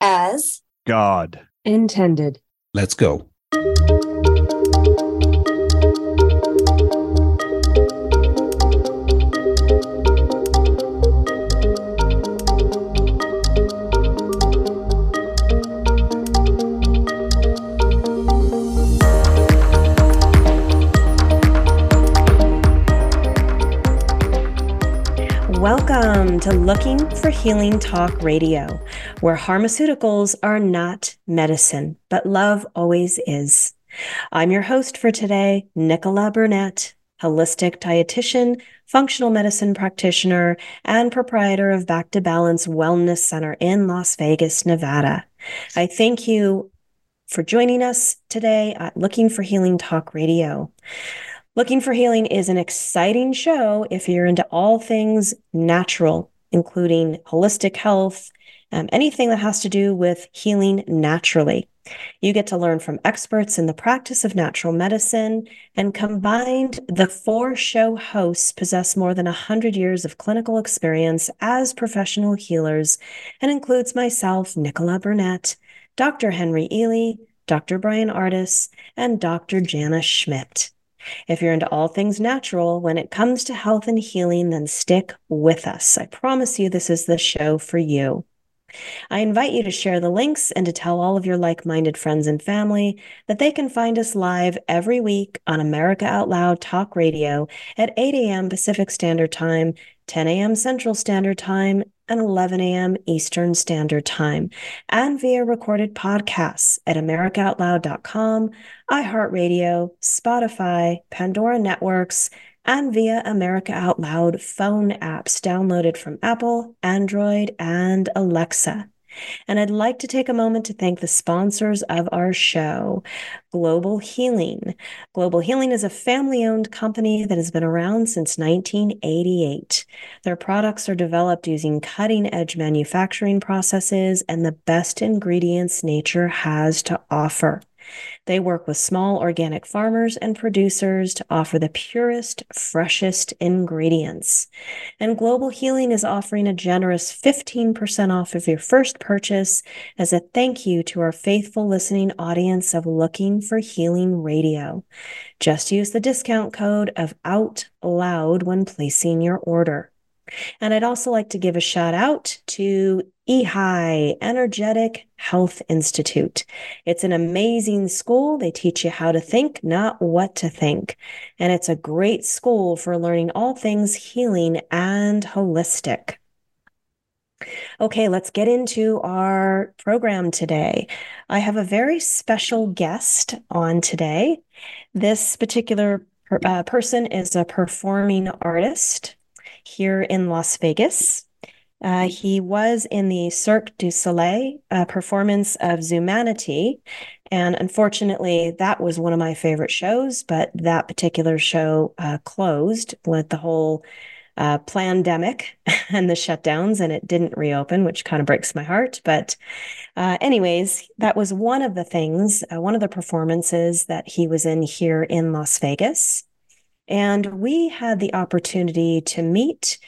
as God. intended. Let's go. Welcome to Looking for Healing Talk Radio, where pharmaceuticals are not medicine, but love always is. I'm your host for today, Nichola Burnett, holistic dietitian, functional medicine practitioner, and proprietor of Back to Balance Wellness Center in Las Vegas, Nevada. I thank you for joining us today at Looking for Healing Talk Radio. Looking for Healing is an exciting show if you're into all things natural, including holistic health, um, anything that has to do with healing naturally. You get to learn from experts in the practice of natural medicine, and combined, the four show hosts possess more than 100 years of clinical experience as professional healers and includes myself, Nichola Burnett, Dr. Henry Ealy, Dr. Brian Artis, and Dr. Jana Schmidt. If you're into all things natural, when it comes to health and healing, then stick with us. I promise you, this is the show for you. I invite you to share the links and to tell all of your like minded friends and family that they can find us live every week on America Out Loud Talk Radio at 8 a.m. Pacific Standard Time, 10 a.m. Central Standard Time, and 11 a.m. Eastern Standard Time, and via recorded podcasts at AmericaOutloud.com, iHeartRadio, Spotify, Pandora Networks, and via America Out Loud phone apps downloaded from Apple, Android, and Alexa. And I'd like to take a moment to thank the sponsors of our show, Global Healing. Global Healing is a family owned company that has been around since 1988. Their products are developed using cutting edge manufacturing processes and the best ingredients nature has to offer. They work with small organic farmers and producers to offer the purest, freshest ingredients. And Global Healing is offering a generous 15% off of your first purchase as a thank you to our faithful listening audience of Looking for Healing Radio. Just use the discount code of Out Loud when placing your order. And I'd also like to give a shout out to EHI, Energetic Health Institute. It's an amazing school. They teach you how to think, not what to think. And it's a great school for learning all things healing and holistic. Okay, let's get into our program today. I have a very special guest on today. This particular uh, person is a performing artist here in Las Vegas. Uh, he was in the Cirque du Soleil uh, performance of Zumanity. And unfortunately, that was one of my favorite shows, but that particular show uh, closed with the whole uh, pandemic and the shutdowns, and it didn't reopen, which kind of breaks my heart. But, uh, anyways, that was one of the things, uh, one of the performances that he was in here in Las Vegas. And we had the opportunity to meet.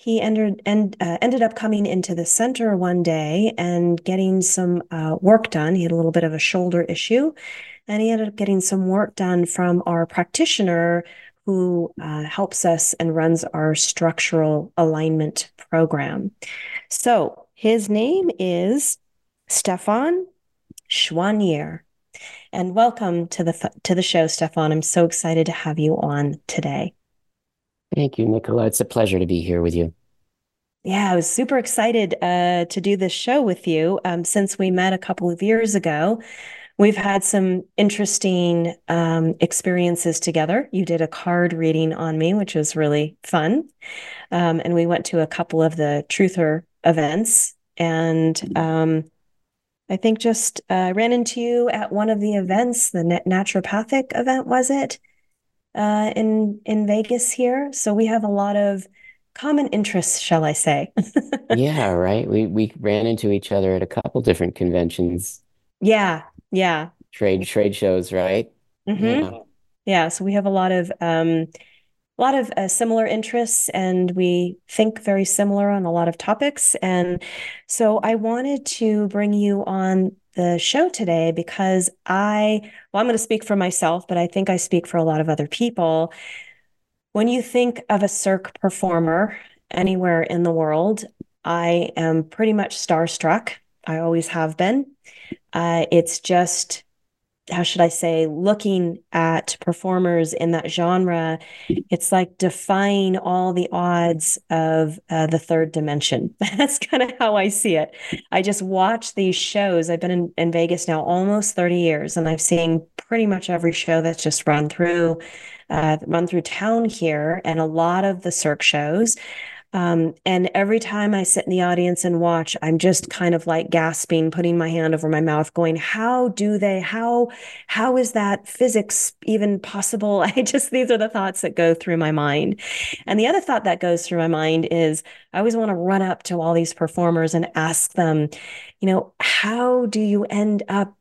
He entered and uh, ended up coming into the center one day and getting some uh, work done. He had a little bit of a shoulder issue, and he ended up getting some work done from our practitioner who uh, helps us and runs our structural alignment program. So his name is Stephan Choiniere. And welcome to the to the show, Stephan. I'm so excited to have you on today. Thank you, Nichola. It's a pleasure to be here with you. Yeah, I was super excited uh, to do this show with you. Um, since we met a couple of years ago, we've had some interesting um, experiences together. You did a card reading on me, which was really fun, um, and we went to a couple of the Truther events, and um, I think just uh, ran into you at one of the events, the naturopathic event, was it? Uh, in in Vegas here. So we have a lot of common interests, shall I say? yeah, right. We we ran into each other at a couple different conventions. Yeah, yeah. Trade trade shows, right? Mm-hmm. Yeah. yeah. So we have a lot of um, a lot of uh, similar interests and we think very similar on a lot of topics. And so I wanted to bring you on the show today because I, well, I'm going to speak for myself, but I think I speak for a lot of other people. When you think of a Cirque performer anywhere in the world, I am pretty much starstruck. I always have been. Uh, it's just how should I say, looking at performers in that genre, it's like defying all the odds of uh, the third dimension. That's kind of how I see it. I just watch these shows. I've been in, in Vegas now almost 30 years, and I've seen pretty much every show that's just run through. Uh, run through town here and a lot of the Cirque shows. Um, and every time I sit in the audience and watch, I'm just kind of like gasping, putting my hand over my mouth, going, "How do they? How how is that physics even possible?" I just these are the thoughts that go through my mind. And the other thought that goes through my mind is I always want to run up to all these performers and ask them, you know, how do you end up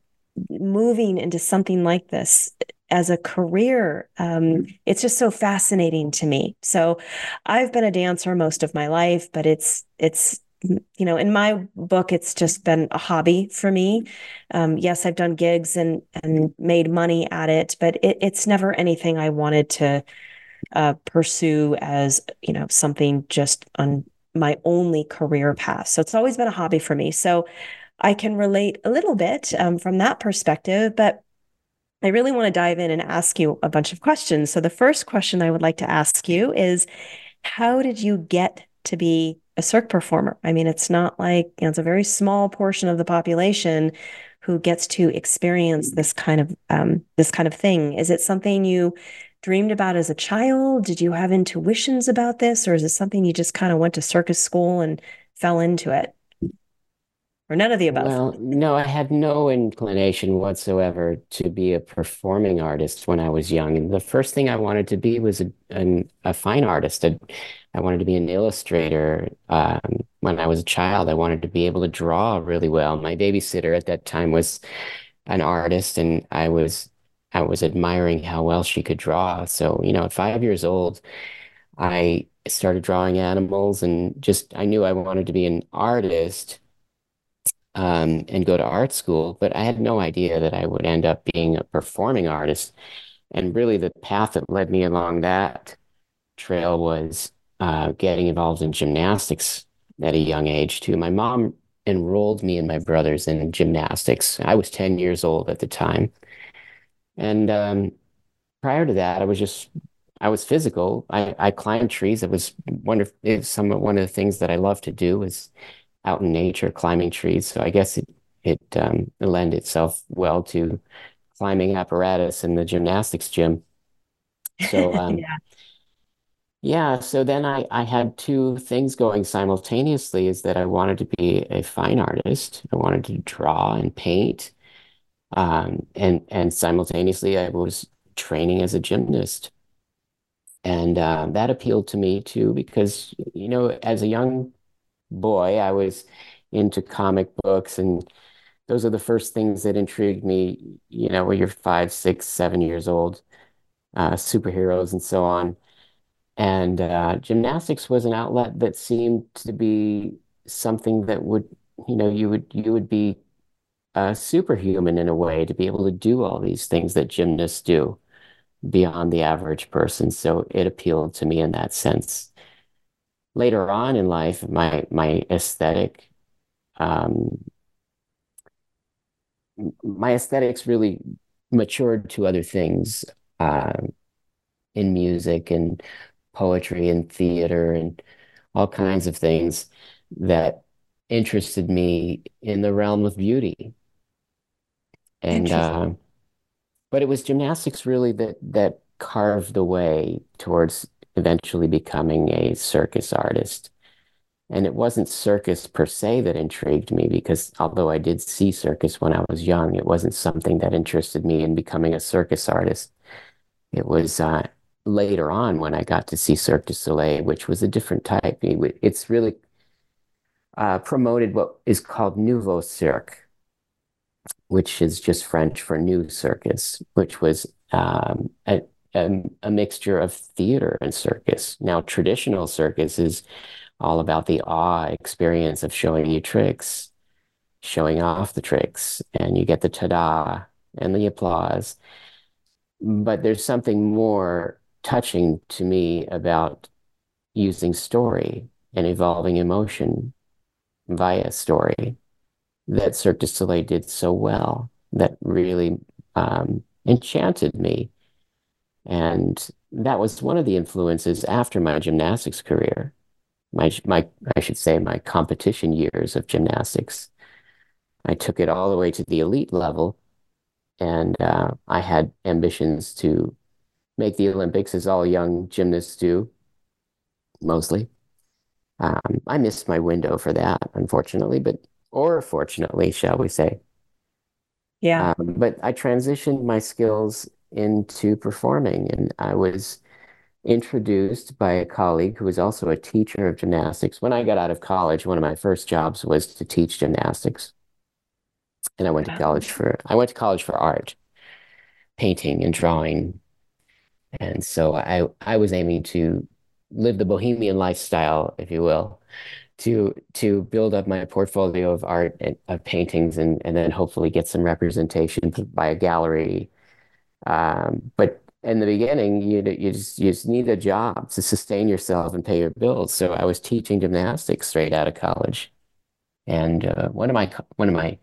moving into something like this? as a career. Um, it's just so fascinating to me. So I've been a dancer most of my life, but it's it's you know in my book it's just been a hobby for me um, yes i've done gigs and and made money at it but it, it's never anything i wanted to uh, pursue as you know something just on my only career path so it's always been a hobby for me so i can relate a little bit um, from that perspective but I really want to dive in and ask you a bunch of questions. So, the first question I would like to ask you is How did you get to be a Cirque performer? I mean, it's not like, you know, it's a very small portion of the population who gets to experience this kind of um, this kind of thing. Is it something you dreamed about as a child? Did you have intuitions about this, or is it something you just kind of went to circus school and fell into it? Or none of the above? Well, no, I had no inclination whatsoever to be a performing artist when I was young. And the first thing I wanted to be was a, an, a fine artist. I, I wanted to be an illustrator. Um, when I was a child, I wanted to be able to draw really well. My babysitter at that time was an artist, and I was I was admiring how well she could draw. So, you know, at five years old, I started drawing animals and just I knew I wanted to be an artist um, and go to art school, but I had no idea that I would end up being a performing artist. And really, the path that led me along that trail was uh, getting involved in gymnastics at a young age, too. My mom enrolled me and my brothers in gymnastics. I was 10 years old at the time. And um, prior to that, I was just I was physical. I, I climbed trees. It was wonderful. It was some one of the things that I love to do is out in nature climbing trees. So I guess it it um, lend itself well to climbing apparatus in the gymnastics gym. So um, yeah. Yeah, so then I, I had two things going simultaneously is that I wanted to be a fine artist. I wanted to draw and paint. Um, and and simultaneously I was training as a gymnast. And uh, that appealed to me too, because, you know, as a young boy, I was into comic books, and those are the first things that intrigued me, you know, when you're five, six, seven years old, uh, superheroes and so on. And uh, gymnastics was an outlet that seemed to be something that would, you know, you would you would be superhuman in a way to be able to do all these things that gymnasts do beyond the average person. So it appealed to me in that sense later on in life, my my aesthetic, um, my aesthetics really matured to other things uh, in music and poetry and theater and all kinds of things that interested me in the realm of beauty. And uh, but it was gymnastics really that that carved the way towards eventually becoming a circus artist. And it wasn't circus per se that intrigued me because although I did see circus when I was young, it wasn't something that interested me in becoming a circus artist. It was uh, later on when I got to see Cirque du Soleil, which was a different type. It's really uh, promoted what is called Nouveau Cirque, which is just French for new circus, which was um, a, a, a mixture of theater and circus. Now, traditional circus is all about the awe experience of showing you tricks, showing off the tricks, and you get the ta-da and the applause. But there's something more touching to me about using story and evolving emotion via story that Cirque du Soleil did so well that really um, enchanted me. And that was one of the influences after my gymnastics career. My, my, I should say, my competition years of gymnastics. I took it all the way to the elite level, and uh, I had ambitions to make the Olympics, as all young gymnasts do, mostly. Um, I missed my window for that, unfortunately, but or fortunately, shall we say. Yeah. Um, but I transitioned my skills into performing, and I was introduced by a colleague who was also a teacher of gymnastics. When I got out of college, one of my first jobs was to teach gymnastics. And I went to college for I went to college for art, painting and drawing. And so I I was aiming to live the bohemian lifestyle, if you will, to to build up my portfolio of art and of paintings and and then hopefully get some representation by a gallery. Um, but in the beginning, you you just you just need a job to sustain yourself and pay your bills. So I was teaching gymnastics straight out of college, and uh, one of my one of my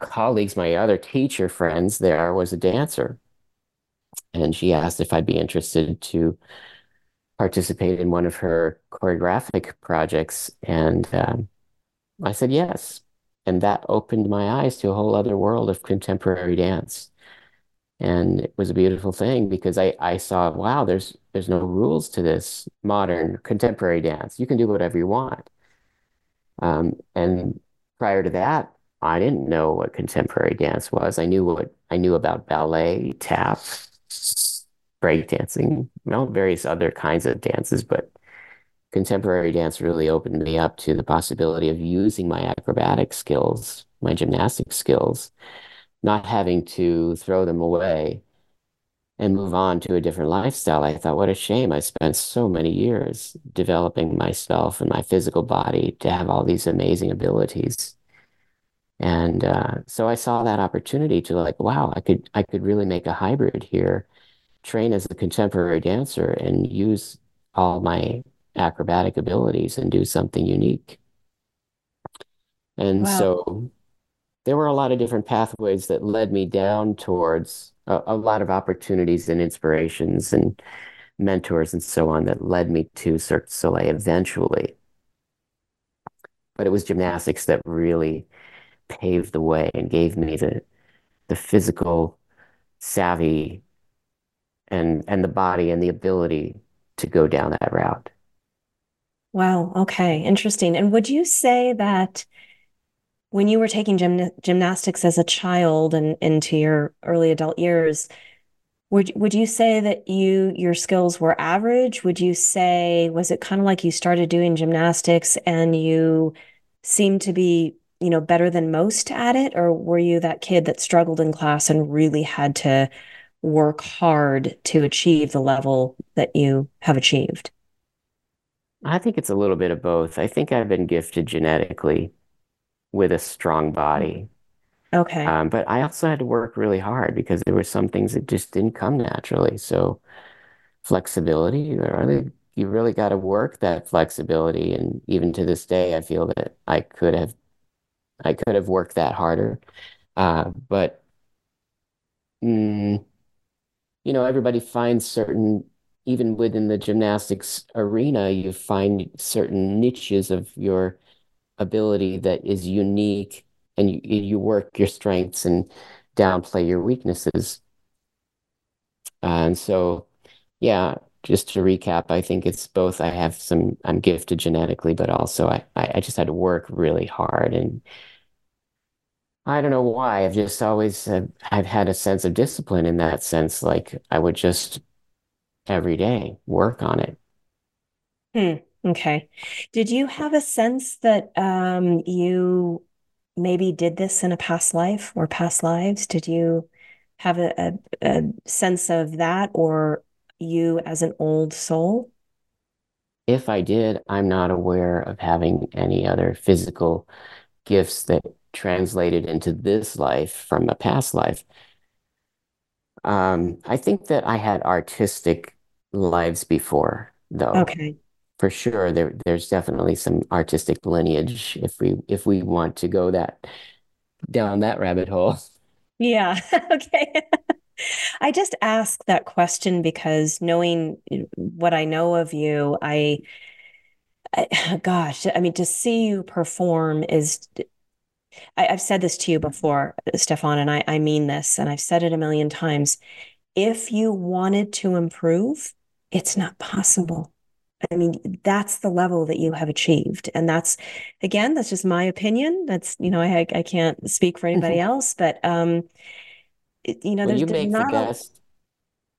colleagues, my other teacher friends there, was a dancer, and she asked if I'd be interested to participate in one of her choreographic projects, and um, I said yes, and that opened my eyes to a whole other world of contemporary dance. And it was a beautiful thing because I, I saw, wow, there's there's no rules to this modern contemporary dance. You can do whatever you want. Um, and prior to that, I didn't know what contemporary dance was. I knew what I knew about ballet, tap, breakdancing, well, various other kinds of dances, but contemporary dance really opened me up to the possibility of using my acrobatic skills, my gymnastic skills, not having to throw them away and move on to a different lifestyle. I thought, what a shame. I spent so many years developing myself and my physical body to have all these amazing abilities. And uh, so I saw that opportunity to like, wow, I could I could really make a hybrid here train as a contemporary dancer and use all my acrobatic abilities and do something unique. And Wow. so there were a lot of different pathways that led me down towards a, a lot of opportunities and inspirations and mentors and so on that led me to Cirque du Soleil eventually. But it was gymnastics that really paved the way and gave me the the physical savvy and and the body and the ability to go down that route. Wow. Okay. Interesting. And would you say that when you were taking gym gymnastics as a child and into your early adult years, would would you say that you your skills were average? Would you say was it kind of like you started doing gymnastics and you seemed to be, you know, better than most at it, or were you that kid that struggled in class and really had to work hard to achieve the level that you have achieved? I think it's a little bit of both. I think I've been gifted genetically with a strong body. Okay. Um, but I also had to work really hard because there were some things that just didn't come naturally. So flexibility, you really, you really got to work that flexibility. And even to this day, I feel that I could have, I could have worked that harder. Uh, but mm, you know, everybody finds certain, even within the gymnastics arena, you find certain niches of your ability that is unique and you, you work your strengths and downplay your weaknesses. And so, yeah, just to recap, I think it's both. I have some, I'm gifted genetically, but also I, I just had to work really hard. And I don't know why. I've just always, uh, I've had a sense of discipline in that sense. Like I would just every day work on it. Hmm. Okay. Did you have a sense that um, you maybe did this in a past life or past lives? Did you have a, a, a sense of that or you as an old soul? If I did, I'm not aware of having any other physical gifts that translated into this life from a past life. Um, I think that I had artistic lives before, though. Okay. For sure, there there's definitely some artistic lineage if we if we want to go that down that rabbit hole. Yeah. Okay. I just ask that question because knowing what I know of you, I, I gosh, I mean, to see you perform is I, have said this to you before, Stephan, and I, I mean this, and I've said it a million times. If you wanted to improve, it's not possible. I mean, that's the level that you have achieved. And that's, again, that's just my opinion. That's, you know, I, I can't speak for anybody else, but, um, it, you know, Well, there's, you there's make the best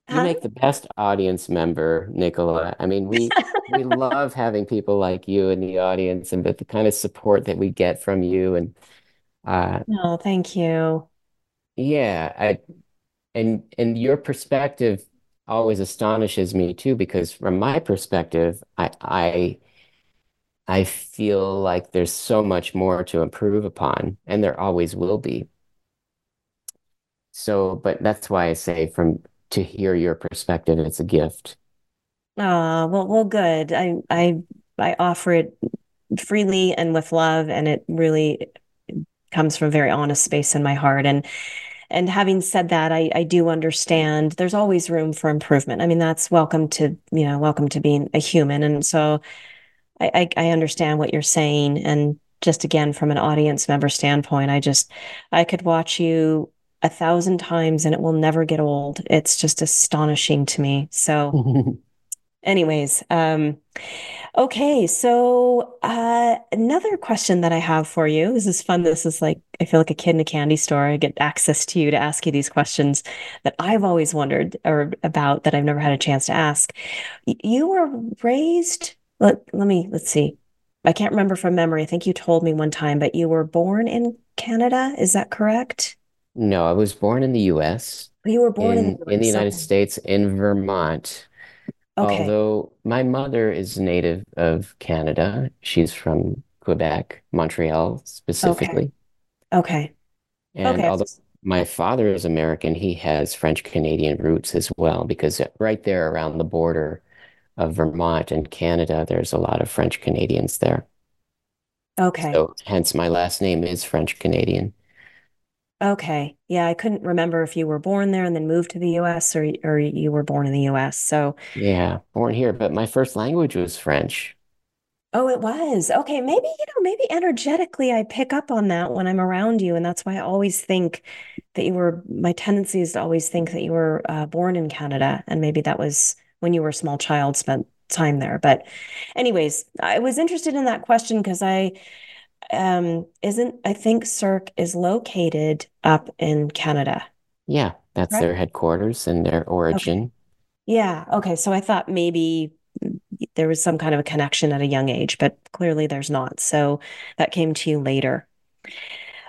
you make the best audience member, Nichola. I mean, we we love having people like you in the audience and but the kind of support that we get from you and uh No, thank you. yeah, I and and your perspective always astonishes me too because from my perspective, I I I feel like there's so much more to improve upon and there always will be. So, but that's why I say from to hear your perspective, it's a gift. Ah, well, well, good. I, I, I offer it freely and with love, and it really comes from a very honest space in my heart. And and having said that, I, I do understand there's always room for improvement. I mean, that's welcome to, you know, welcome to being a human. And so I, I, I understand what you're saying. And just again, from an audience member standpoint, I just, I could watch you a thousand times and it will never get old. It's just astonishing to me. So, anyways, um, Okay, so uh, another question that I have for you. This is fun. This is like, I feel like a kid in a candy store. I get access to you to ask you these questions that I've always wondered or about that I've never had a chance to ask. You were raised, let, let me, let's see. I can't remember from memory. I think you told me one time, but you were born in Canada. Is that correct? No, I was born in the US, You were born in the in in the United States, in Vermont. Okay. Although my mother is native of Canada, she's from Quebec, Montreal Okay. specifically. Okay. And Okay. although my father is American, he has French Canadian roots as well, because right there around the border of Vermont and Canada, there's a lot of French Canadians there. Okay. So hence my last name is French Canadian. Okay. Yeah, I couldn't remember if you were born there and then moved to the US or or you were born in the US. So, Yeah, born here, but my first language was French. oh, it was. Okay, maybe, you know, maybe energetically I pick up on that when I'm around you, and that's why I always think that you were, my tendency is to always think that you were uh, born in Canada, and maybe that was when you were a small child, spent time there. But anyways, I was interested in that question because I um isn't I think Cirque is located up in Canada, Yeah, that's correct? their headquarters and their Okay. origin. Yeah. Okay. So I thought maybe there was some kind of a connection at a young age, but clearly there's not. So that came to you later.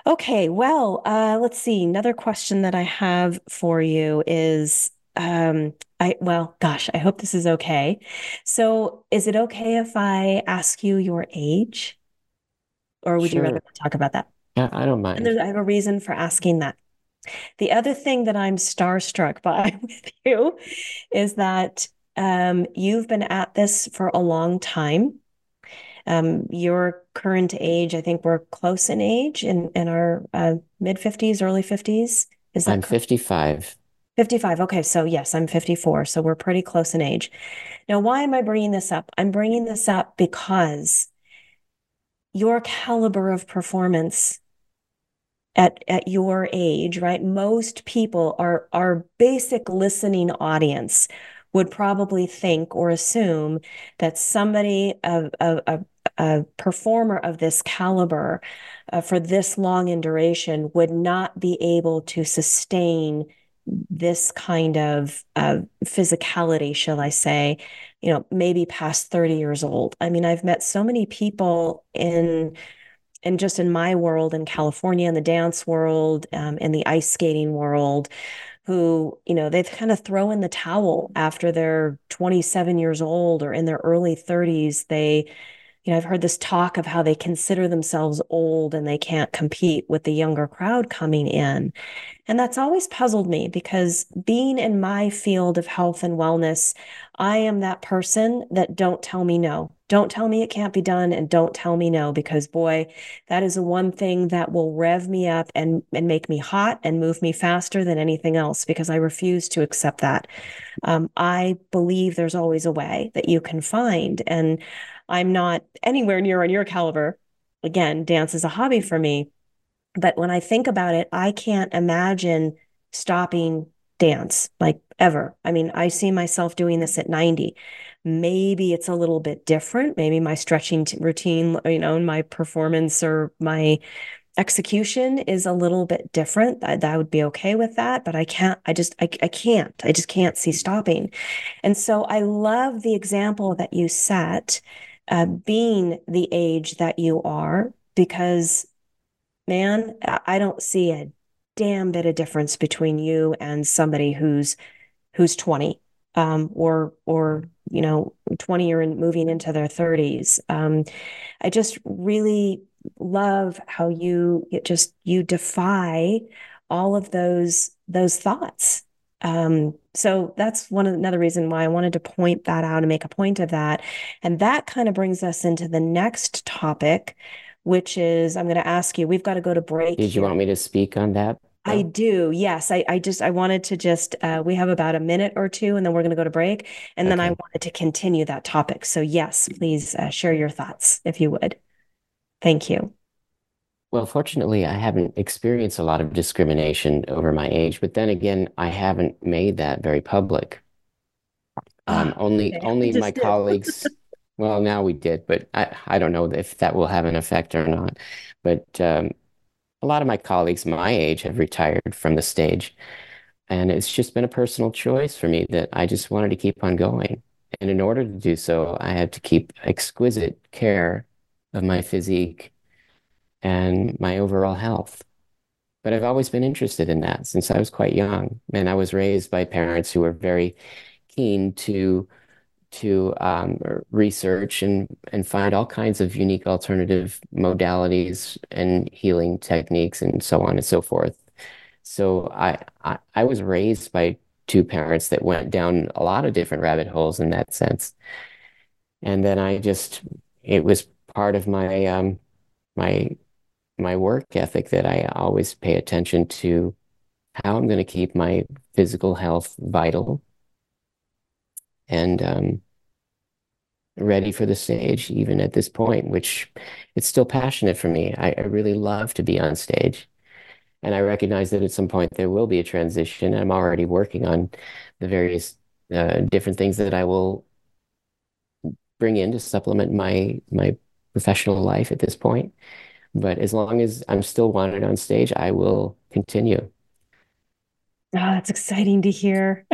Okay. Well, uh, let's see. Another question that I have for you is, um, I, well, gosh, I hope this is okay. So is it okay if I ask you your age, or would you rather talk about that? Yeah, I don't mind. there's, I have a reason for asking that. The other thing that I'm starstruck by with you is that um, you've been at this for a long time. Um, your current age, I think we're close in age in, in our uh, mid 50s, early 50s. Is that I'm correct? 55. 55. Okay, so yes, I'm 54. So we're pretty close in age. Now, why am I bringing this up? I'm bringing this up because your caliber of performance at at your age, right? Most people are our basic listening audience would probably think or assume that somebody a, a, a performer of this caliber uh, for this long in duration would not be able to sustain this kind of uh, physicality, shall I say, you know, maybe past 30 years old. I mean, I've met so many people in and just in my world in California, in the dance world, um, in the ice skating world, who, you know, they've kind of throw in the towel after they're 27 years old or in their early 30s. They, you know, I've heard this talk of how they consider themselves old and they can't compete with the younger crowd coming in. And that's always puzzled me because being in my field of health and wellness, I am that person that don't tell me no. Don't tell me it can't be done and don't tell me no because boy, that is the one thing that will rev me up and and make me hot and move me faster than anything else because I refuse to accept that. Um, I believe there's always a way that you can find and I'm not anywhere near on your caliber. Again, dance is a hobby for me, but when I think about it, I can't imagine stopping dance like ever. I mean, I see myself doing this at 90. Maybe it's a little bit different. Maybe my stretching t- routine, you know, and my performance or my execution is a little bit different. I, I would be okay with that, but I can't, I just, I, I can't, I just can't see stopping. And so I love the example that you set, uh, being the age that you are, because man, I don't see a damn bit of difference between you and somebody who's who's 20 um, or or you know 20 or in, moving into their 30s um, i just really love how you just you defy all of those those thoughts um, so that's one of another reason why i wanted to point that out and make a point of that and that kind of brings us into the next topic which is i'm going to ask you we've got to go to break did you want me to speak on that I do. Yes. I, I just, I wanted to just, uh, we have about a minute or two and then we're going to go to break. And then I wanted to continue that topic. So, yes, please uh, share your thoughts if you would. Thank you. Well, fortunately, I haven't experienced a lot of discrimination over my age, but then again, I haven't made that very public. Um, ah, only, okay. only my colleagues. well, now we did, but I, I don't know if that will have an effect or not. But um, a lot of my colleagues my age have retired from the stage. And it's just been a personal choice for me that I just wanted to keep on going. And in order to do so, I had to keep exquisite care of my physique and my overall health. But I've always been interested in that since I was quite young. And I was raised by parents who were very keen to to um, research and, and find all kinds of unique alternative modalities and healing techniques and so on and so forth. So I, I, I was raised by two parents that went down a lot of different rabbit holes in that sense. And then I just, it was part of my, um, my, my work ethic that I always pay attention to how I'm going to keep my physical health vital and um, ready for the stage, even at this point, which it's still passionate for me. I, I really love to be on stage. And I recognize that at some point there will be a transition. I'm already working on the various uh, different things that I will bring in to supplement my my professional life at this point. But as long as I'm still wanted on stage, I will continue. Oh, that's exciting to hear.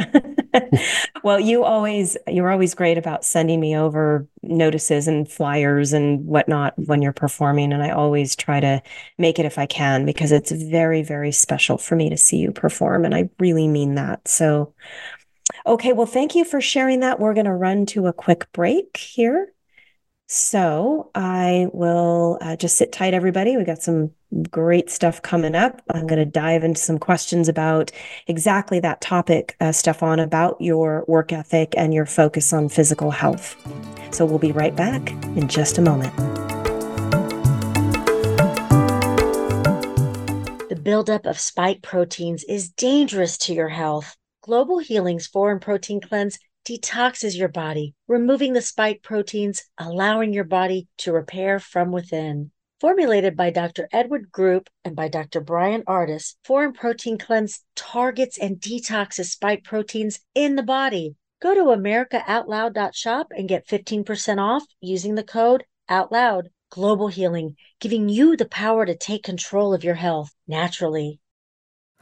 well, you always you're always great about sending me over notices and flyers and whatnot when you're performing, and I always try to make it if I can because it's very very special for me to see you perform, and I really mean that. So, okay, well, thank you for sharing that. We're going to run to a quick break here. So I will uh, just sit tight, everybody. We got some great stuff coming up. I'm going to dive into some questions about exactly that topic, uh, Stephan, about your work ethic and your focus on physical health. So we'll be right back in just a moment. The buildup of spike proteins is dangerous to your health. Global Healing's Foreign Protein Cleanse detoxes your body, removing the spike proteins, allowing your body to repair from within. Formulated by Dr. Edward Group and by Dr. Brian Artis, Foreign Protein Cleanse targets and detoxes spike proteins in the body. Go to americaoutloud.shop and get 15% off using the code OUTLOUD. Global Healing, giving you the power to take control of your health naturally.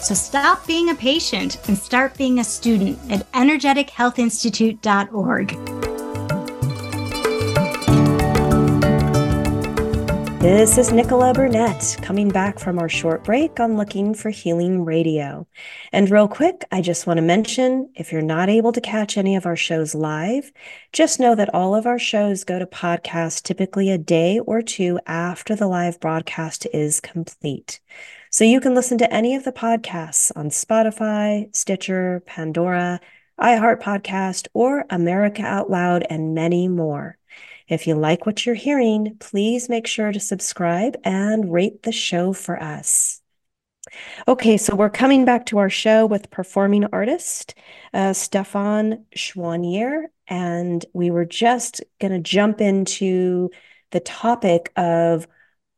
So stop being a patient and start being a student at energetichealthinstitute.org. This is Nichola Burnett coming back from our short break on Looking for Healing Radio. And real quick, I just want to mention if you're not able to catch any of our shows live, just know that all of our shows go to podcast typically a day or two after the live broadcast is complete. So you can listen to any of the podcasts on Spotify, Stitcher, Pandora, iHeart Podcast, or America Out Loud, and many more. If you like what you're hearing, please make sure to subscribe and rate the show for us. Okay, so we're coming back to our show with performing artist uh, Stephan Choiniere, and we were just going to jump into the topic of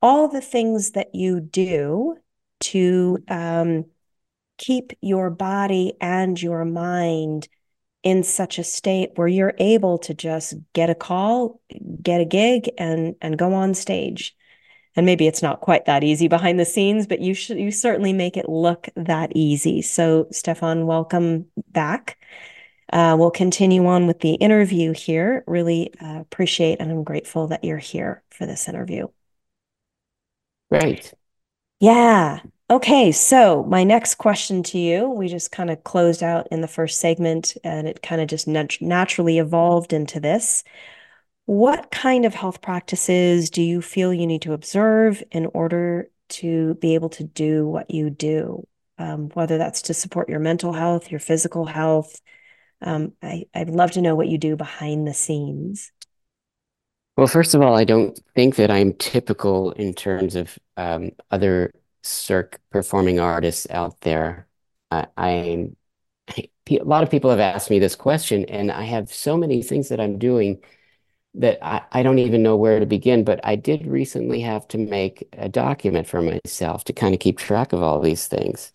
all the things that you do to um, keep your body and your mind in such a state where you're able to just get a call, get a gig, and and go on stage. And maybe it's not quite that easy behind the scenes, but you should you certainly make it look that easy. So, Stephan, welcome back. Uh, we'll continue on with the interview here. Really uh, appreciate and I'm grateful that you're here for this interview. Great. Yeah. Okay. So, my next question to you, we just kind of closed out in the first segment and it kind of just nat- naturally evolved into this. What kind of health practices do you feel you need to observe in order to be able to do what you do? Um, whether that's to support your mental health, your physical health. Um, I, I'd love to know what you do behind the scenes. Well, first of all, I don't think that I'm typical in terms of other Cirque performing artists out there. I, a lot of people have asked me this question, and I have so many things that I'm doing that I, I don't even know where to begin. But I did recently have to make a document for myself to kind of keep track of all these things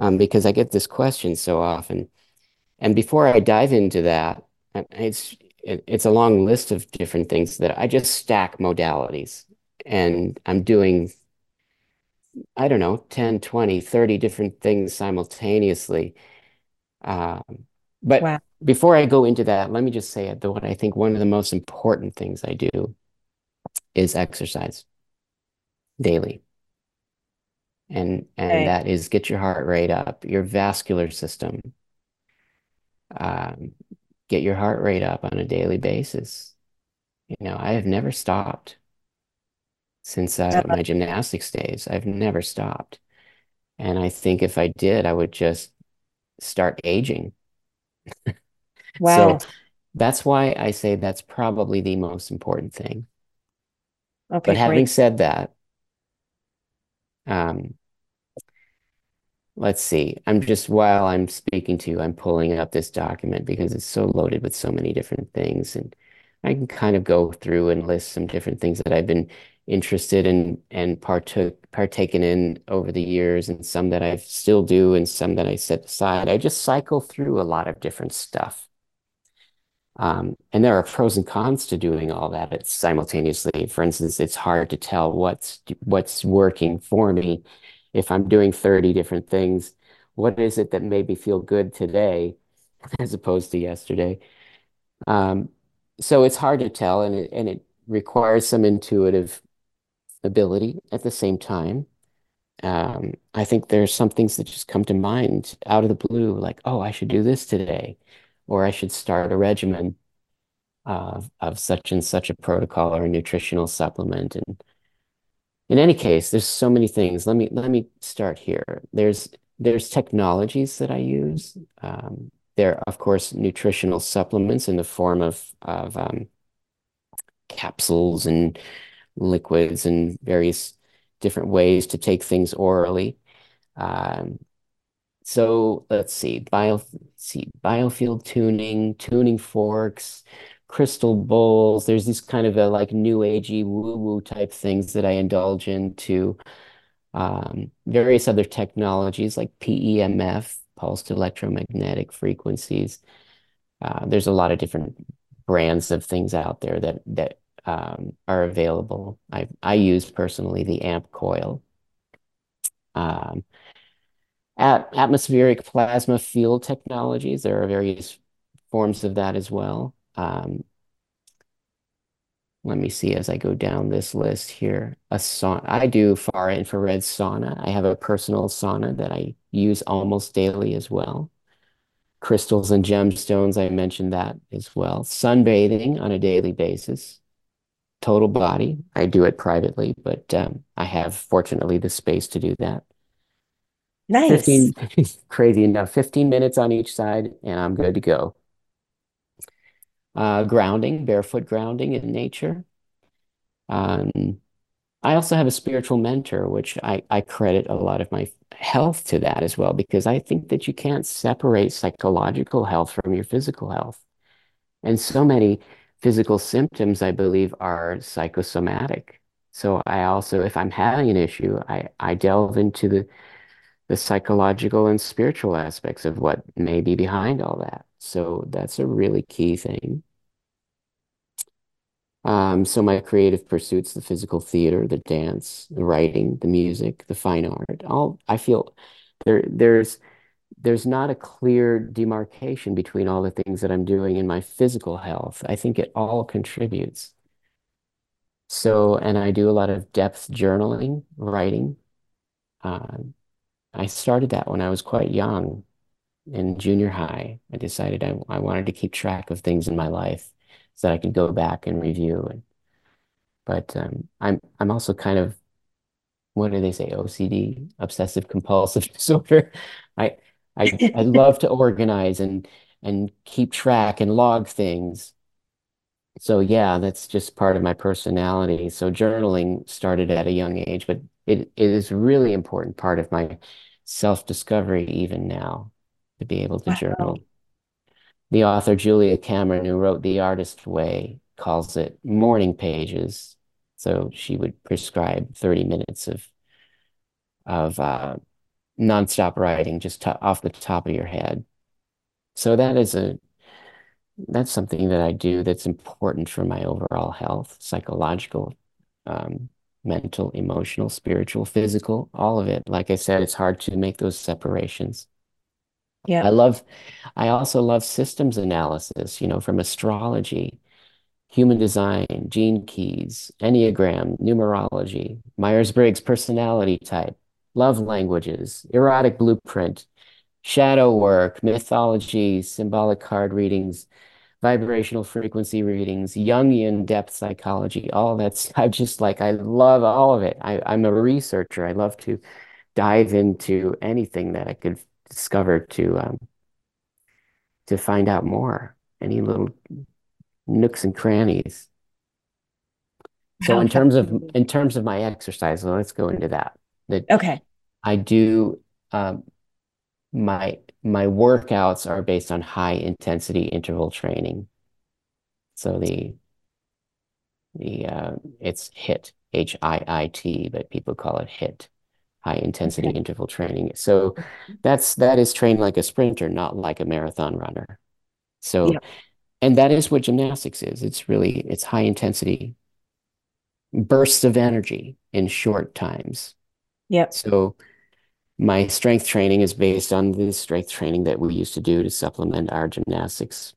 um, because I get this question so often. And before I dive into that, it's it, it's a long list of different things that I just stack modalities and I'm doing, I don't know, 10, 20, 30 different things simultaneously. Um, but wow. before I go into that, let me just say that what I think one of the most important things I do is exercise daily. And and okay. that is get your heart rate up, your vascular system, um, get your heart rate up on a daily basis. You know, I have never stopped since uh, my gymnastics days. I've never stopped. And I think if I did, I would just start aging. wow. So that's why I say that's probably the most important thing. Okay. But having great. said that, um, let's see. I'm just while I'm speaking to you, I'm pulling up this document because it's so loaded with so many different things. And I can kind of go through and list some different things that I've been interested in and partook partaken in over the years, and some that I still do, and some that I set aside. I just cycle through a lot of different stuff. Um, and there are pros and cons to doing all that it's simultaneously. For instance, it's hard to tell what's what's working for me if I'm doing 30 different things, what is it that made me feel good today as opposed to yesterday? Um, so it's hard to tell and it, and it requires some intuitive ability at the same time. Um, I think there's some things that just come to mind out of the blue, like, oh, I should do this today. or I should start a regimen of, of such and such a protocol or a nutritional supplement. And in any case, there's so many things. Let me let me start here. There's there's technologies that I use. Um, there are, of course, nutritional supplements in the form of of um, capsules and liquids and various different ways to take things orally. Um, so let's see, bio see biofield tuning, tuning forks, crystal bowls. There's these kind of a like new agey woo-woo type things that I indulge into. Um, various other technologies like PEMF, pulsed electromagnetic frequencies. Uh, there's a lot of different brands of things out there that that um, are available. I I use personally the AMP coil. Um, at atmospheric plasma field technologies, there are various forms of that as well. Um, let me see as I go down this list here. A sauna. I do far infrared sauna. I have a personal sauna that I use almost daily as well. Crystals and gemstones, I mentioned that as well. Sunbathing on a daily basis. Total body. I do it privately, but um, I have fortunately the space to do that. Nice. 15, crazy enough, 15 minutes on each side, and I'm good to go uh, grounding, barefoot grounding in nature. Um, I also have a spiritual mentor, which I, I credit a lot of my health to that as well, because I think that you can't separate psychological health from your physical health. And so many physical symptoms, I believe, are psychosomatic. So I also, if I'm having an issue, I, I delve into the the psychological and spiritual aspects of what may be behind all that. So that's a really key thing. Um, so my creative pursuits, the physical theater, the dance, the writing, the music, the fine art, all I feel there there's there's not a clear demarcation between all the things that I'm doing in my physical health. I think it all contributes. So, and I do a lot of depth journaling, writing. Uh, I started that when I was quite young in junior high. I decided I, I wanted to keep track of things in my life so that I could go back and review. And, but um, I'm I'm also kind of what do they say OCD obsessive compulsive disorder. I I I love to organize and and keep track and log things. So yeah, that's just part of my personality. So journaling started at a young age, but it, it is a really important part of my self-discovery even now to be able to wow. journal. The author Julia Cameron, who wrote The Artist Way, calls it morning pages. So she would prescribe 30 minutes of of uh, nonstop writing just off the top of your head. So that is a that's something that I do that's important for my overall health, psychological, um, mental, emotional, spiritual, physical, all of it. Like I said, it's hard to make those separations. Yeah. I love, I also love systems analysis, you know, from astrology, human design, gene keys, Enneagram, numerology, Myers Briggs personality type, love languages, erotic blueprint, shadow work, mythology, symbolic card readings, vibrational frequency readings, Jungian depth psychology, all that's, I just like, I love all of it. I, I'm a researcher. I love to dive into anything that I could discover to um, to find out more. Any little nooks and crannies. So in terms of in terms of my exercise, let's go into that. That okay. I do um, my my workouts are based on high intensity interval training. So the the uh, it's HIT H I I T, but people call it HIT high intensity interval training. So that's that is trained like a sprinter, not like a marathon runner. So yeah. and that is what gymnastics is. It's really it's high intensity bursts of energy in short times. Yep. So my strength training is based on the strength training that we used to do to supplement our gymnastics.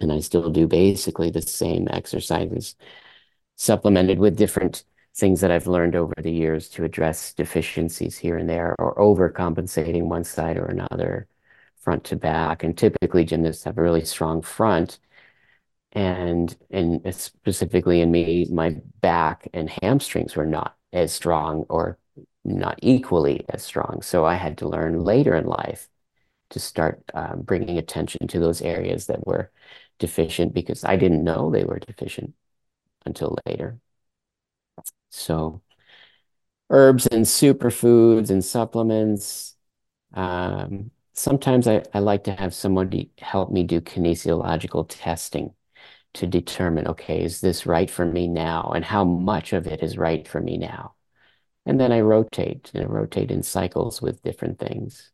And I still do basically the same exercises supplemented with different things that I've learned over the years to address deficiencies here and there or overcompensating one side or another front to back. And typically gymnasts have a really strong front. And and specifically in me, my back and hamstrings were not as strong or not equally as strong. So I had to learn later in life to start um, bringing attention to those areas that were deficient because I didn't know they were deficient until later. So herbs and superfoods and supplements. Um, sometimes I, I like to have somebody help me do kinesiological testing to determine, okay, is this right for me now? And how much of it is right for me now? And then I rotate and I rotate in cycles with different things.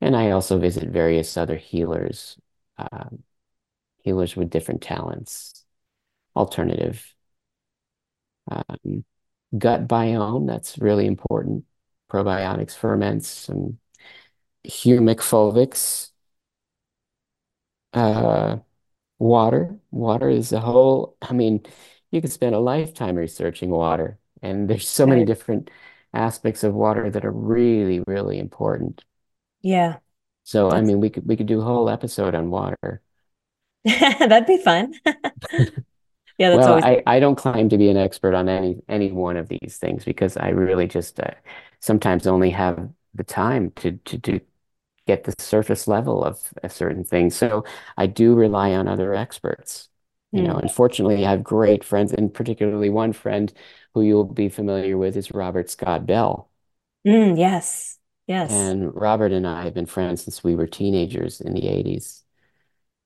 And I also visit various other healers, um, healers with different talents, alternative. Um, gut biome, that's really important. Probiotics, ferments, some humic fulvics. Uh, water. Water is a whole, I mean, you could spend a lifetime researching water, and there's so many different aspects of water that are really, really important. Yeah. So, I mean, we could we could do a whole episode on water. That'd be fun. Yeah, that's well, always I, I don't claim to be an expert on any any one of these things because I really just uh, sometimes only have the time to to to get the surface level of a certain thing. So I do rely on other experts. You know, mm. unfortunately, I have great friends, and particularly one friend who you'll be familiar with is Robert Scott Bell. Mm, yes, yes. And Robert and I have been friends since we were teenagers in the 80s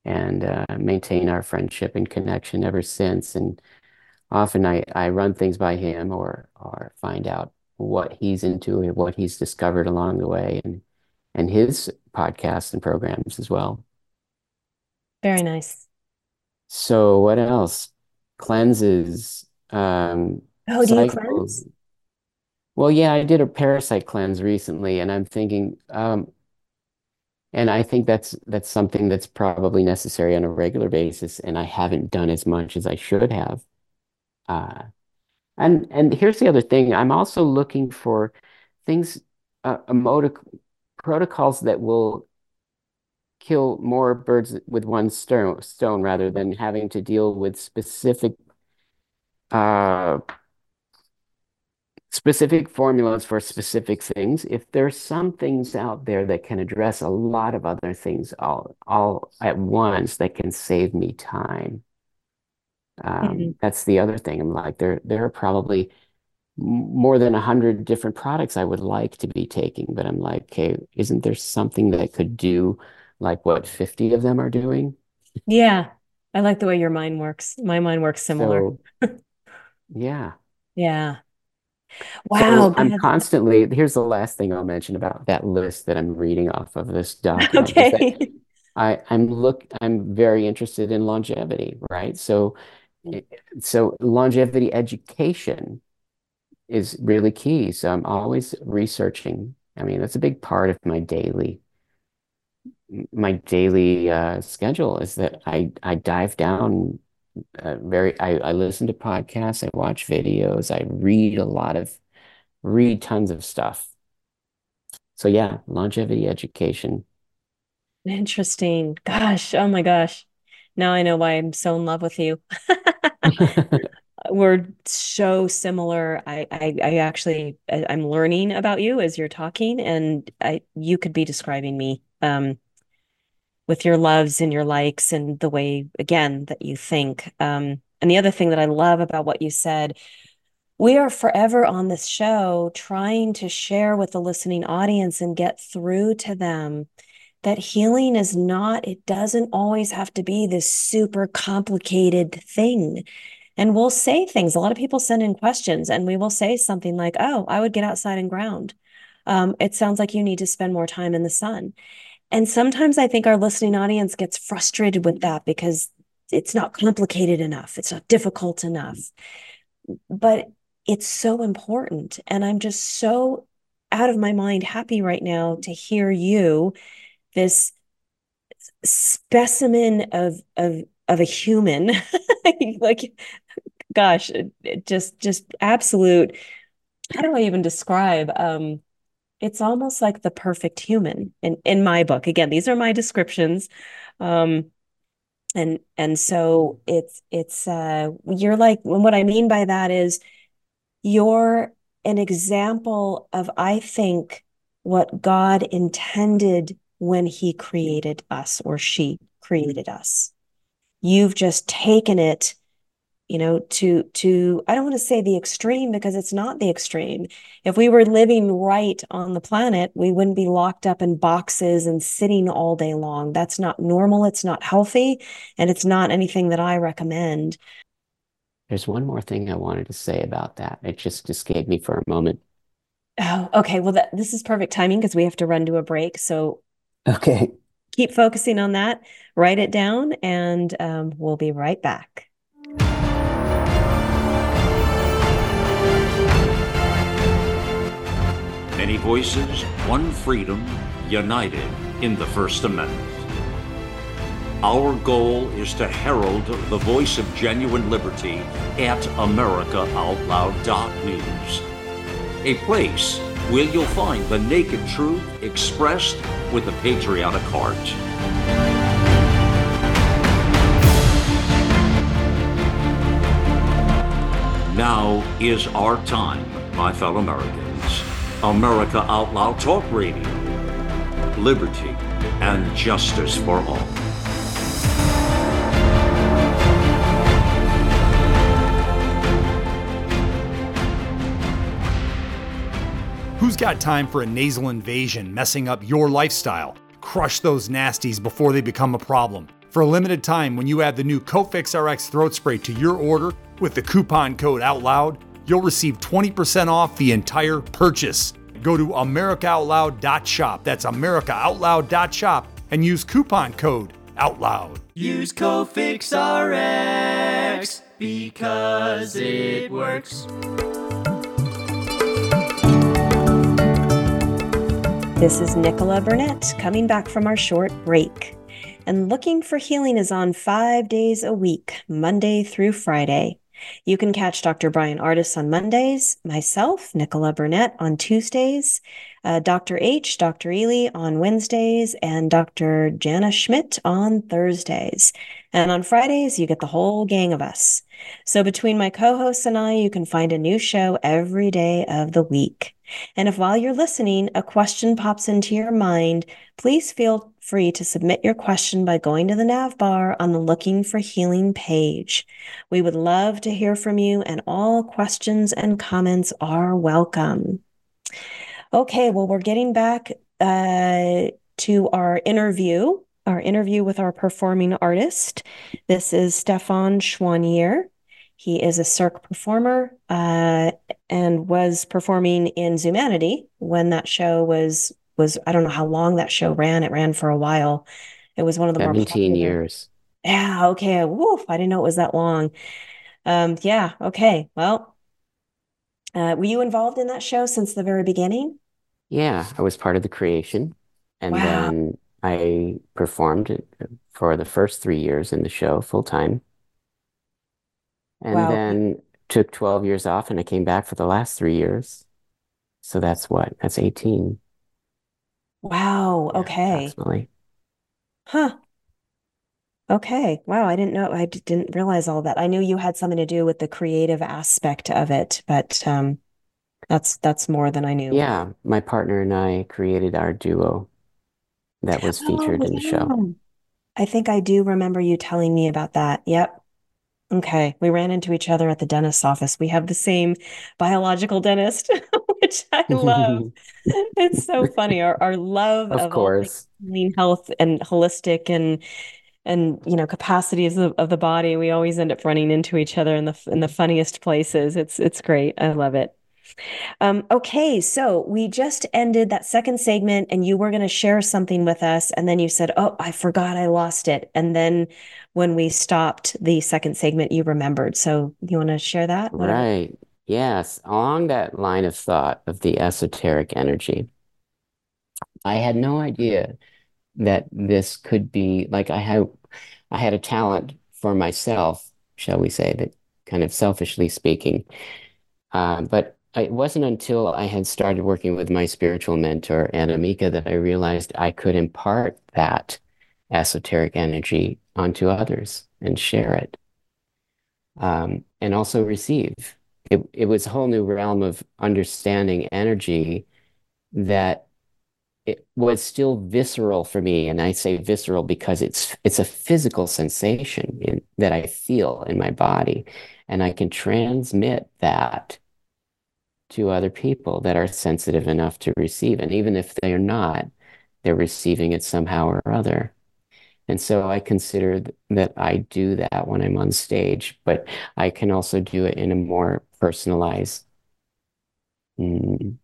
and uh, maintain our friendship and connection ever since. And often I, I run things by him or or find out what he's into and what he's discovered along the way and and his podcasts and programs as well. Very nice. So what else? Cleanses. Um, oh, do you cleanse? Well, yeah, I did a parasite cleanse recently, and I'm thinking, um, and I think that's that's something that's probably necessary on a regular basis, and I haven't done as much as I should have. Uh, and and here's the other thing: I'm also looking for things, uh, protocols that will kill more birds with one stone, stone rather than having to deal with specific uh, specific formulas for specific things. If there's some things out there that can address a lot of other things all, all at once that can save me time. Um, mm-hmm. That's the other thing. I'm like, there, there are probably more than a hundred different products I would like to be taking, but I'm like, okay, isn't there something that could do like what 50 of them are doing? Yeah. I like the way your mind works. My mind works similar. So, yeah. Yeah. Wow. So I'm constantly, here's the last thing I'll mention about that list that I'm reading off of this document. Okay. I, I'm look, I'm very interested in longevity, right? So, mm. so longevity education is really key. So I'm always researching. I mean, that's a big part of my daily, my daily uh, schedule is that I I dive down uh, very I, I listen to podcasts, I watch videos, I read a lot of read tons of stuff. So yeah, longevity education. Interesting. Gosh, oh my gosh. Now I know why I'm so in love with you. We're so similar. I, I I actually I'm learning about you as you're talking and I you could be describing me. Um with your loves and your likes and the way again that you think. Um, and the other thing that i love about what you said we are forever on this show trying to share with the listening audience and get through to them that healing is not it doesn't always have to be this super complicated thing. And we'll say things a lot of people send in questions and we will say something like oh i would get outside and ground. Um, it sounds like you need to spend more time in the sun and sometimes I think our listening audience gets frustrated with that because it's not complicated enough, it's not difficult enough. But it's so important. And I'm just so out of my mind happy right now to hear you, this specimen of, of, of a human, like, gosh, just, just absolute. How do I even describe? Um, it's almost like the perfect human in in my book. Again these are my descriptions. Um and and so it's it's uh you're like what i mean by that is you're an example of i think what god intended when he created us or she created us. You've just taken it you know to to i don't want to say the extreme because it's not the extreme. If we were living right on the planet we wouldn't be locked up in boxes and sitting all day long. That's not normal it's not healthy and it's not anything that i recommend. There's one more thing i wanted to say about that. It just escaped me for a moment. Oh okay. Well that, this is perfect timing because we have to run to a break so okay. keep focusing on that. Write it down and um, we'll be right back Many voices, one freedom, united in the First Amendment. Our goal is to herald the voice of genuine liberty at AmericaOutloud.news, a place where you'll find the naked truth expressed with a patriotic heart. Now is our time, my fellow Americans. America Out Loud Talk Radio. Liberty and justice for all. Who's got time for a nasal invasion messing up your lifestyle? Crush those nasties before they become a problem. For a limited time, when you add the new Cofix RX throat spray to your order with the coupon code OUTLOUD, you'll receive 20% off the entire purchase. Go to AmericaOutloud.shop. That's AmericaOutloud.shop and use coupon code OUTLOUD. Use CoFixRx because it works. This is Nichola Burnett coming back from our short break. And Looking for Healing is on five days a week, Monday through Friday. You can catch Dr. Bryan Ardis on Mondays, myself, Nichola Burnett, on Tuesdays, uh, Dr. H, Dr. Ealy on Wednesdays, and Dr. Jana Schmidt on Thursdays. And on Fridays, you get the whole gang of us. So between my co hosts and I, you can find a new show every day of the week. And if while you're listening, a question pops into your mind, please feel free to submit your question by going to the nav bar on the Looking for Healing page. We would love to hear from you, and all questions and comments are welcome. Okay, well, we're getting back uh, to our interview, our interview with our performing artist. This is Stephan Choiniere. He is a Cirque performer uh, and was performing in Zumanity when that show was was I don't know how long that show ran. It ran for a while. It was one of the 17 more years. Yeah, okay. Woof, I didn't know it was that long. Um, yeah, okay. Well, uh, were you involved in that show since the very beginning? Yeah, I was part of the creation. And Wow. then I performed for the first three years in the show full time. And Wow. then took 12 years off and I came back for the last three years. So that's what? That's 18. Wow. Yeah, Okay. approximately. Huh. Okay. Wow. I didn't know. I didn't realize all that. I knew you had something to do with the creative aspect of it, but um, that's that's more than I knew. Yeah, my partner and I created our duo that was featured Oh, in the show. I think I do remember you telling me about that. Yep. Okay. We ran into each other at the dentist's office. We have the same biological dentist, which I love. It's so funny. Our our love Of of course. healing health and holistic and and you know capacities of, of the body. We always end up running into each other in the in the funniest places. It's it's great. I love it. Um, okay, so we just ended that second segment, and you were going to share something with us, and then you said, "Oh, I forgot I lost it." And then when we stopped the second segment, you remembered. So you want to share that? Right. Yes. Along that line of thought of the esoteric energy, I had no idea that this could be like I had I had a talent for myself, shall we say, that kind of selfishly speaking. Uh, but it wasn't until I had started working with my spiritual mentor, Anamika, that I realized I could impart that esoteric energy onto others and share it. Um, and also receive. It, it was a whole new realm of understanding energy that it was still visceral for me. And I say visceral because it's it's a physical sensation in, that I feel in my body. And I can transmit that to other people that are sensitive enough to receive. And even if they are not, they're receiving it somehow or other. And so I consider that I do that when I'm on stage, but I can also do it in a more personalized, mm,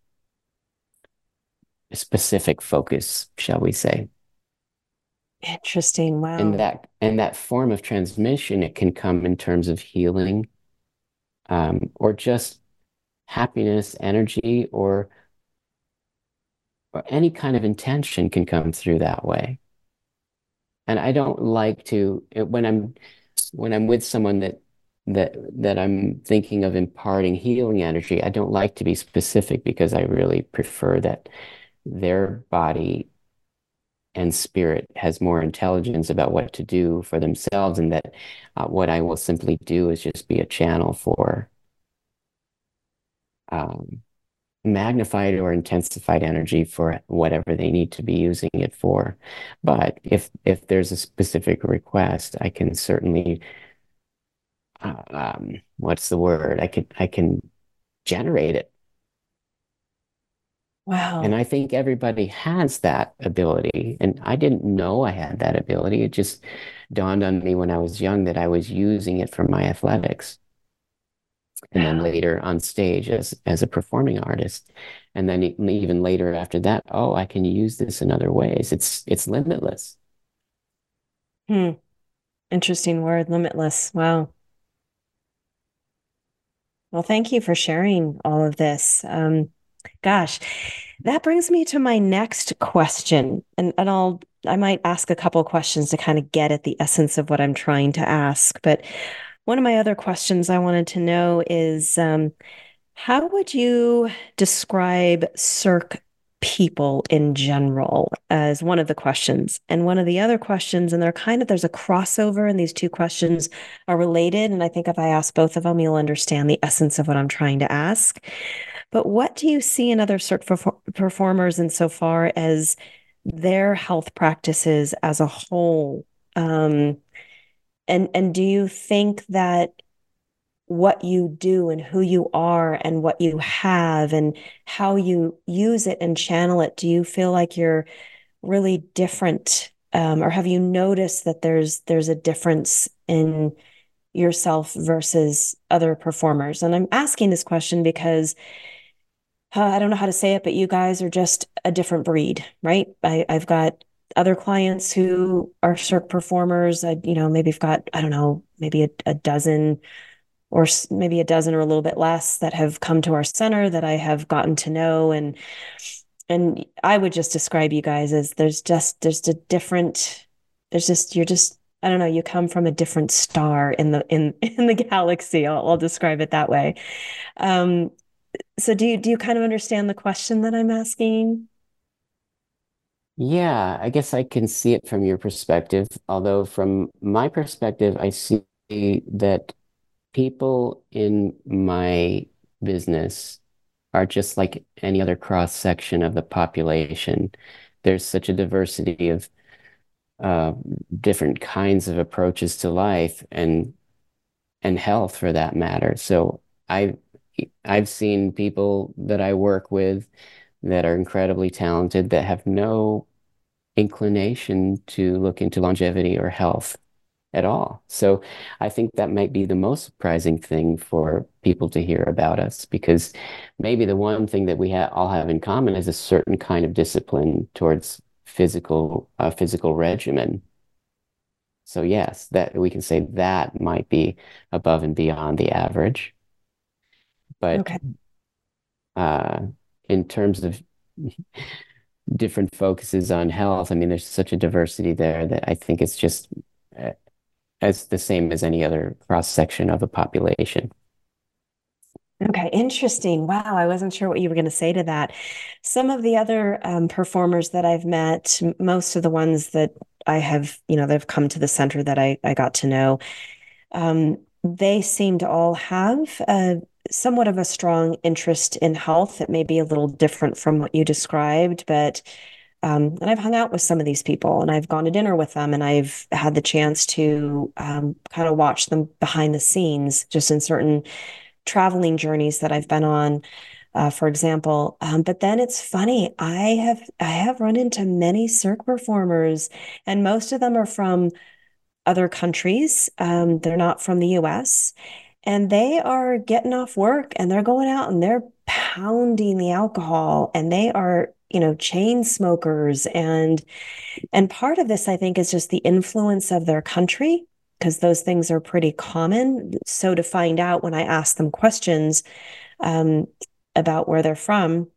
specific focus, shall we say. Interesting. Wow. And that and that form of transmission, it can come in terms of healing, um, or just happiness, energy, or or any kind of intention can come through that way. And I don't like to when I'm when I'm with someone that that that I'm thinking of imparting healing energy, I don't like to be specific because I really prefer that their body and spirit has more intelligence about what to do for themselves, and that uh, what I will simply do is just be a channel for um, magnified or intensified energy for whatever they need to be using it for. But if if there's a specific request, I can certainly um, what's the word? I can I can generate it. Wow. And I think everybody has that ability. And I didn't know I had that ability. It just dawned on me when I was young that I was using it for my athletics and then later on stage as as a performing artist and then even later after that oh i can use this in other ways it's it's limitless hmm interesting word limitless wow well thank you for sharing all of this. Um gosh that brings me to my next question and and i'll i might ask a couple questions to kind of get at the essence of what i'm trying to ask but one of my other questions I wanted to know is um, how would you describe Cirque people in general as one of the questions. And one of the other questions and they're kind of there's a crossover and these two questions are related. And i think if i ask both of them you'll understand the essence of what i'm trying to ask. But what do you see in other Cirque performers insofar as their health practices as a whole? Um, and and do you think that what you do and who you are and what you have and how you use it and channel it. Do you feel like you're really different um, or have you noticed that there's there's a difference in yourself versus other performers? And i'm asking this question because uh, i don't know how to say it but you guys are just a different breed right? I, i've got other clients who are Cirque performers. I, you know, maybe I've got, I don't know, maybe a, a dozen or maybe a dozen or a little bit less that have come to our center that I have gotten to know. And, and I would just describe you guys as there's just, there's a different, there's just, you're just, I don't know, you come from a different star in the, in, in the galaxy. I'll, I'll describe it that way. Um, so do you, do you kind of understand the question that I'm asking? Yeah, I guess I can see it from your perspective. Although from my perspective, I see that people in my business are just like any other cross section of the population. There's such a diversity of uh, different kinds of approaches to life and and health for that matter. So I I've seen people that I work with that are incredibly talented that have no inclination to look into longevity or health at all. So I think that might be the most surprising thing for people to hear about us because maybe the one thing that we ha all have in common is a certain kind of discipline towards physical uh, physical regimen. So yes, that we can say that might be above and beyond the average. But okay. uh, in terms of different focuses on health. I mean, there's such a diversity there that I think it's just as the same as any other cross section of a population. Okay, interesting. Wow, I wasn't sure what you were going to say to that. Some of the other um, performers that I've met, most of the ones that I have, you know, they've come to the center that I, I got to know, um, they seem to all have somewhat of a strong interest in health. It may be a little different from what you described, but um, and I've hung out with some of these people and I've gone to dinner with them and I've had the chance to um, kind of watch them behind the scenes, just in certain traveling journeys that I've been on. Uh, for example. Um, but then it's funny. I have I have run into many cirque performers, and most of them are from other countries. Um, they're not from the U.S. And they are getting off work and they're going out and they're pounding the alcohol and they are you know chain smokers and and part of this i think is just the influence of their country because those things are pretty common. So to find out when i ask them questions um, about where they're from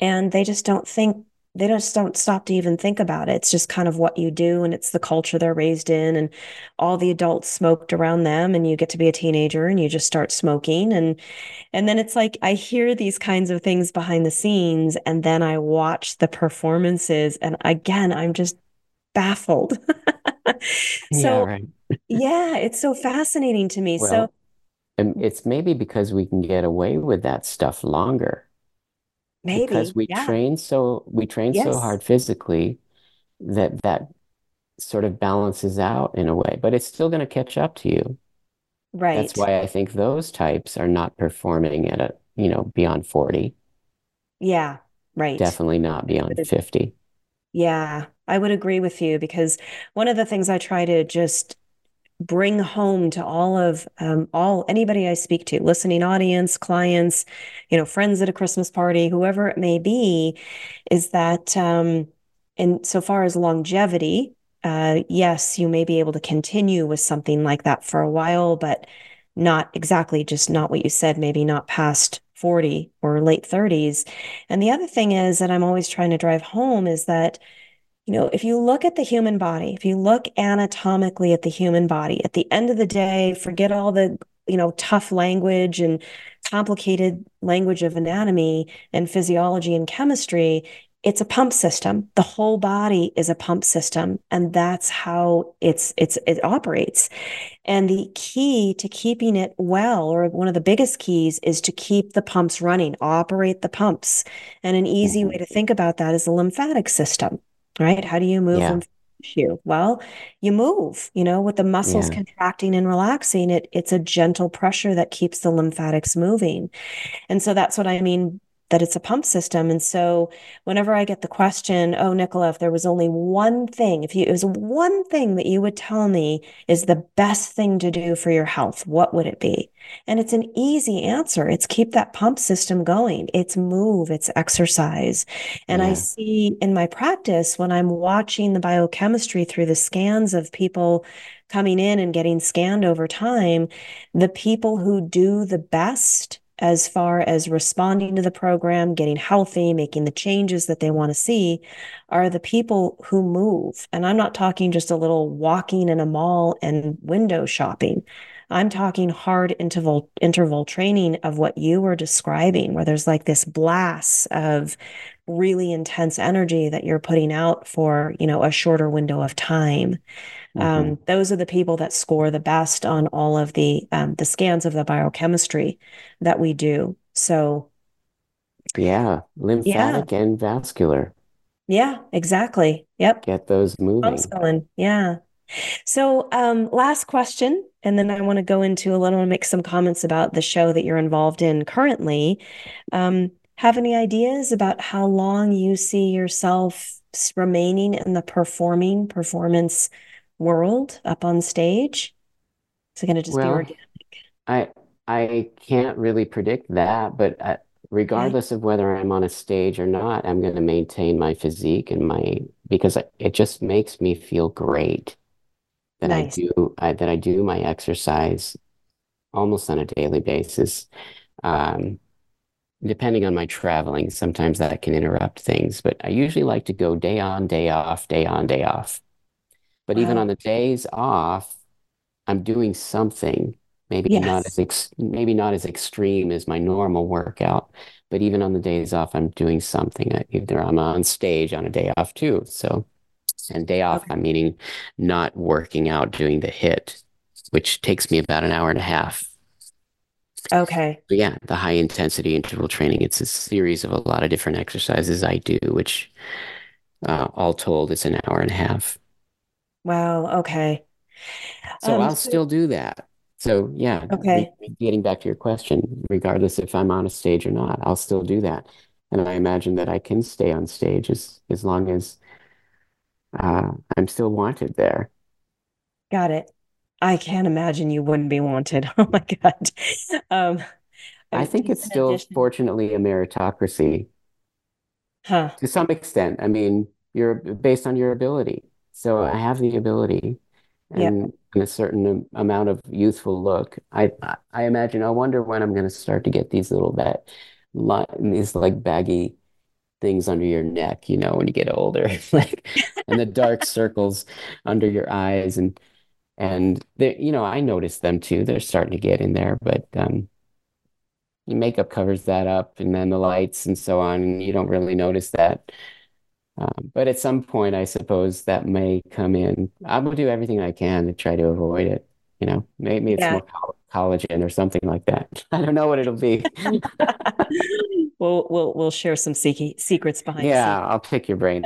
and they just don't think they just don't stop to even think about it. It's just kind of what you do and it's the culture they're raised in and all the adults smoked around them and you get to be a teenager and you just start smoking and and then it's like I hear these kinds of things behind the scenes and then I watch the performances and again I'm just baffled. so Yeah, yeah, it's so fascinating to me. So Well, um, it's maybe because we can get away with that stuff longer because we yeah. train so we train so hard physically that that sort of balances out in a way, but it's still going to catch up to you. Right. That's why I think those types are not performing at a, you know, beyond 40, Yeah, right. definitely not beyond 50. Yeah, I would agree with you because one of the things I try to just bring home to all of um, all anybody I speak to, listening audience, clients, you know, friends at a Christmas party, whoever it may be, is that um, in so far as longevity, uh, yes, you may be able to continue with something like that for a while, but not exactly just not what you said, maybe not past 40 or late 30s. And the other thing is that I'm always trying to drive home is that you know, if you look at the human body, if you look anatomically at the human body, at the end of the day, forget all the, you know, tough language and complicated language of anatomy and physiology and chemistry. It's a pump system. The whole body is a pump system, and that's how it's it's it operates. And the key to keeping it well, or one of the biggest keys, is to keep the pumps running, operate the pumps. And an easy hmm way to think about that is the lymphatic system right? How do you move Yeah? Well, you move, you know, with the muscles yeah, contracting and relaxing, it it's a gentle pressure that keeps the lymphatics moving. And so that's what I mean that it's a pump system. And so whenever I get the question, oh, Nichola, if there was only one thing, if you, it was one thing that you would tell me is the best thing to do for your health, what would it be? And it's an easy answer. It's keep that pump system going. It's move, it's exercise. And I see in my practice when I'm watching the biochemistry through the scans of people coming in and getting scanned over time, the people who do the best as far as responding to the program, getting healthy, making the changes that they want to see, are the people who move. And I'm not talking just a little walking in a mall and window shopping. I'm talking hard interval interval training of what you were describing, where there's like this blast of really intense energy that you're putting out for, you know, a shorter window of time. hmm Um, those are the people that score the best on all of the um, the scans of the biochemistry that we do. So Yeah, yeah, lymphatic and vascular. yeah, exactly. Yep. Get those moving. going. Yeah. So um, last question, and then I want to go into a little and make some comments about the show that you're involved in currently. Um, have any ideas about how long you see yourself remaining in the performing performance world up on stage? Is it going to just be organic? I I can't really predict that, but uh Okay. regardless of whether I'm on a stage or not, I'm going to maintain my physique and my because it just makes me feel great that I do I, that I do my exercise almost on a daily basis. Um, depending on my traveling, sometimes that can interrupt things, but I usually like to go day on, day off, day on, day off. But even on the days off, I'm doing something Maybe Yes. not as ex maybe not as extreme as my normal workout, but even on the days off, I'm doing something. I- Either I'm on stage on a day off too. So, and day off, I'm meaning not working out, doing the hit, which takes me about an hour and a half. Okay. But yeah, the high intensity interval training, it's a series of a lot of different exercises I do, which uh, all told is an hour and a half. Wow. Okay. So Um, I'll still do that. So yeah, Okay. getting back to your question, regardless if I'm on a stage or not, I'll still do that. And I imagine that I can stay on stage as as long as uh, I'm still wanted there. Got it. I can't imagine you wouldn't be wanted. Oh my God. Um, I think it's still addition- fortunately a meritocracy huh. to some extent. I mean, you're based on your ability. So I have the ability and, and a certain amount of youthful look. I I- imagine, I wonder when I'm going to start to get these little ba li these like baggy things under your neck, you know, when you get older, like and the dark circles under your eyes and and they, you know, I noticed them too. They're starting to get in there, but um your makeup covers that up and then the lights and so on, and you don't really notice that. Um, but at some point, I suppose that may come in. I will do everything I can to try to avoid it. You know, maybe it's Yeah. more col collagen or something like that. I don't know what it'll be. We'll we'll we'll share some secret secrets behind Yeah. I'll pick your brain.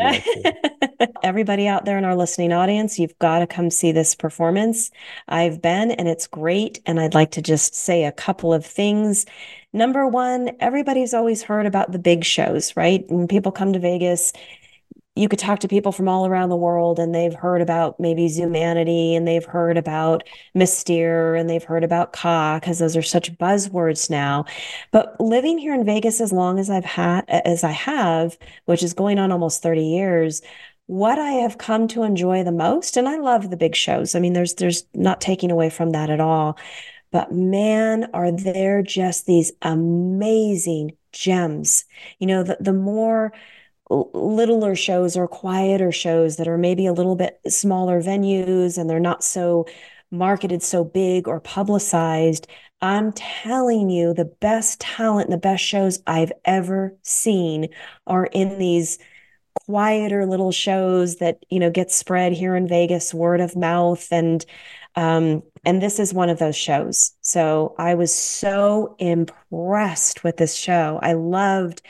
Everybody out there in our listening audience, you've got to come see this performance. I've been, and it's great. And I'd like to just say a couple of things. Number one, everybody's always heard about the big shows, right? When people come to Vegas, you could talk to people from all around the world and they've heard about maybe Zumanity and they've heard about Mystere and they've heard about Ka because those are such buzzwords now. But living here in Vegas as long as I've had as I have, which is going on almost 30 years, what I have come to enjoy the most, and I love the big shows. I mean, there's there's not taking away from that at all. But man, are there just these amazing gems. You know, the, the more littler shows or quieter shows that are maybe a little bit smaller venues and they're not so marketed so big or publicized. I'm telling you, the best talent and the best shows I've ever seen are in these quieter little shows that, you know, get spread here in Vegas, word of mouth. And um, and this is one of those shows. So I was so impressed with this show. I loved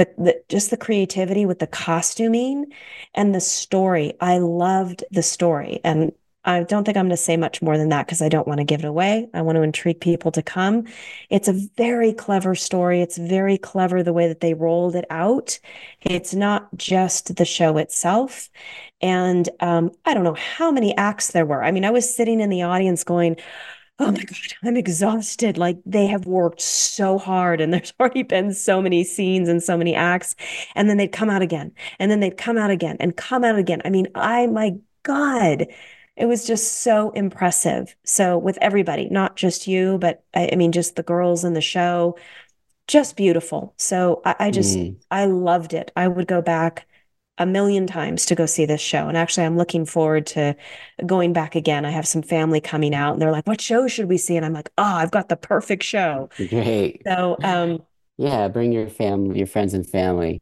the, the just the creativity with the costuming and the story. I loved the story. And I don't think I'm going to say much more than that because I don't want to give it away. I want to intrigue people to come. It's a very clever story. It's very clever the way that they rolled it out. It's not just the show itself. And um, I don't know how many acts there were. I mean, I was sitting in the audience going, Oh my God, I'm exhausted. Like they have worked so hard and there's already been so many scenes and so many acts. And then they'd come out again. And then they'd come out again and come out again. I mean, I, my God, it was just so impressive. So with everybody, not just you, but I, I mean, just the girls in the show, just beautiful. So I, I just, Mm. I loved it. I would go back a million times to go see this show. And actually, I'm looking forward to going back again. I have some family coming out and they're like, what show should we see? And I'm like, oh, I've got the perfect show. Great. So, um, Yeah, bring your family, your friends and family.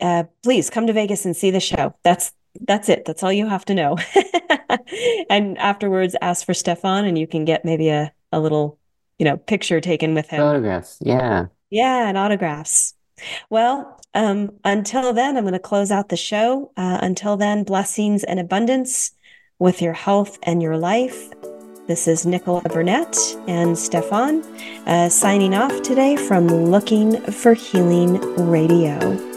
uh, please come to Vegas and see the show. That's that's it. That's all you have to know. And afterwards, ask for Stephan, and you can get maybe a a little, you know, picture taken with him. Photographs. Yeah. Yeah, and autographs. Well, um, until then, I'm going to close out the show. Uh, until then, blessings and abundance with your health and your life. This is Nichola Burnett and Stephan uh, signing off today from Looking for Healing Radio.